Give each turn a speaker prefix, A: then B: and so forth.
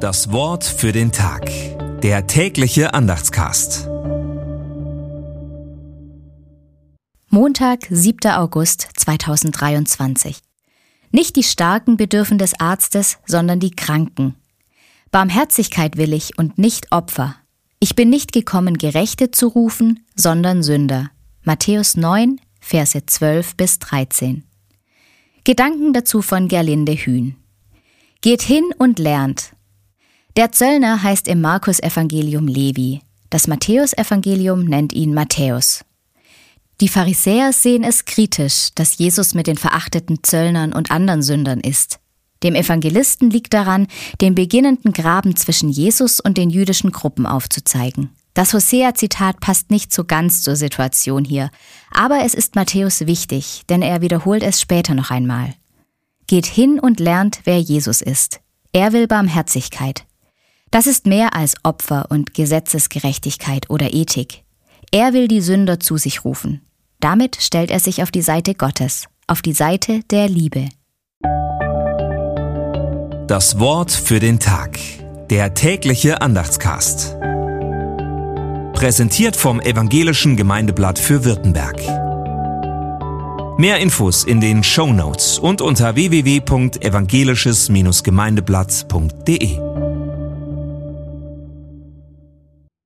A: Das Wort für den Tag. Der tägliche Andachtscast.
B: Montag, 7. August 2023. Nicht die Starken bedürfen des Arztes, sondern die Kranken. Barmherzigkeit will ich und nicht Opfer. Ich bin nicht gekommen, Gerechte zu rufen, sondern Sünder. Matthäus 9, Verse 12 bis 13. Gedanken dazu von Gerlinde Hühn. Geht hin und lernt. Der Zöllner heißt im Markus-Evangelium Levi. Das Matthäus-Evangelium nennt ihn Matthäus. Die Pharisäer sehen es kritisch, dass Jesus mit den verachteten Zöllnern und anderen Sündern ist. Dem Evangelisten liegt daran, den beginnenden Graben zwischen Jesus und den jüdischen Gruppen aufzuzeigen. Das Hosea-Zitat passt nicht so ganz zur Situation hier, aber es ist Matthäus wichtig, denn er wiederholt es später noch einmal. Geht hin und lernt, wer Jesus ist. Er will Barmherzigkeit. Das ist mehr als Opfer und Gesetzesgerechtigkeit oder Ethik. Er will die Sünder zu sich rufen. Damit stellt er sich auf die Seite Gottes, auf die Seite der Liebe.
A: Das Wort für den Tag. Der tägliche Andachtscast. Präsentiert vom Evangelischen Gemeindeblatt für Württemberg. Mehr Infos in den Show Notes und unter www.evangelisches-gemeindeblatt.de.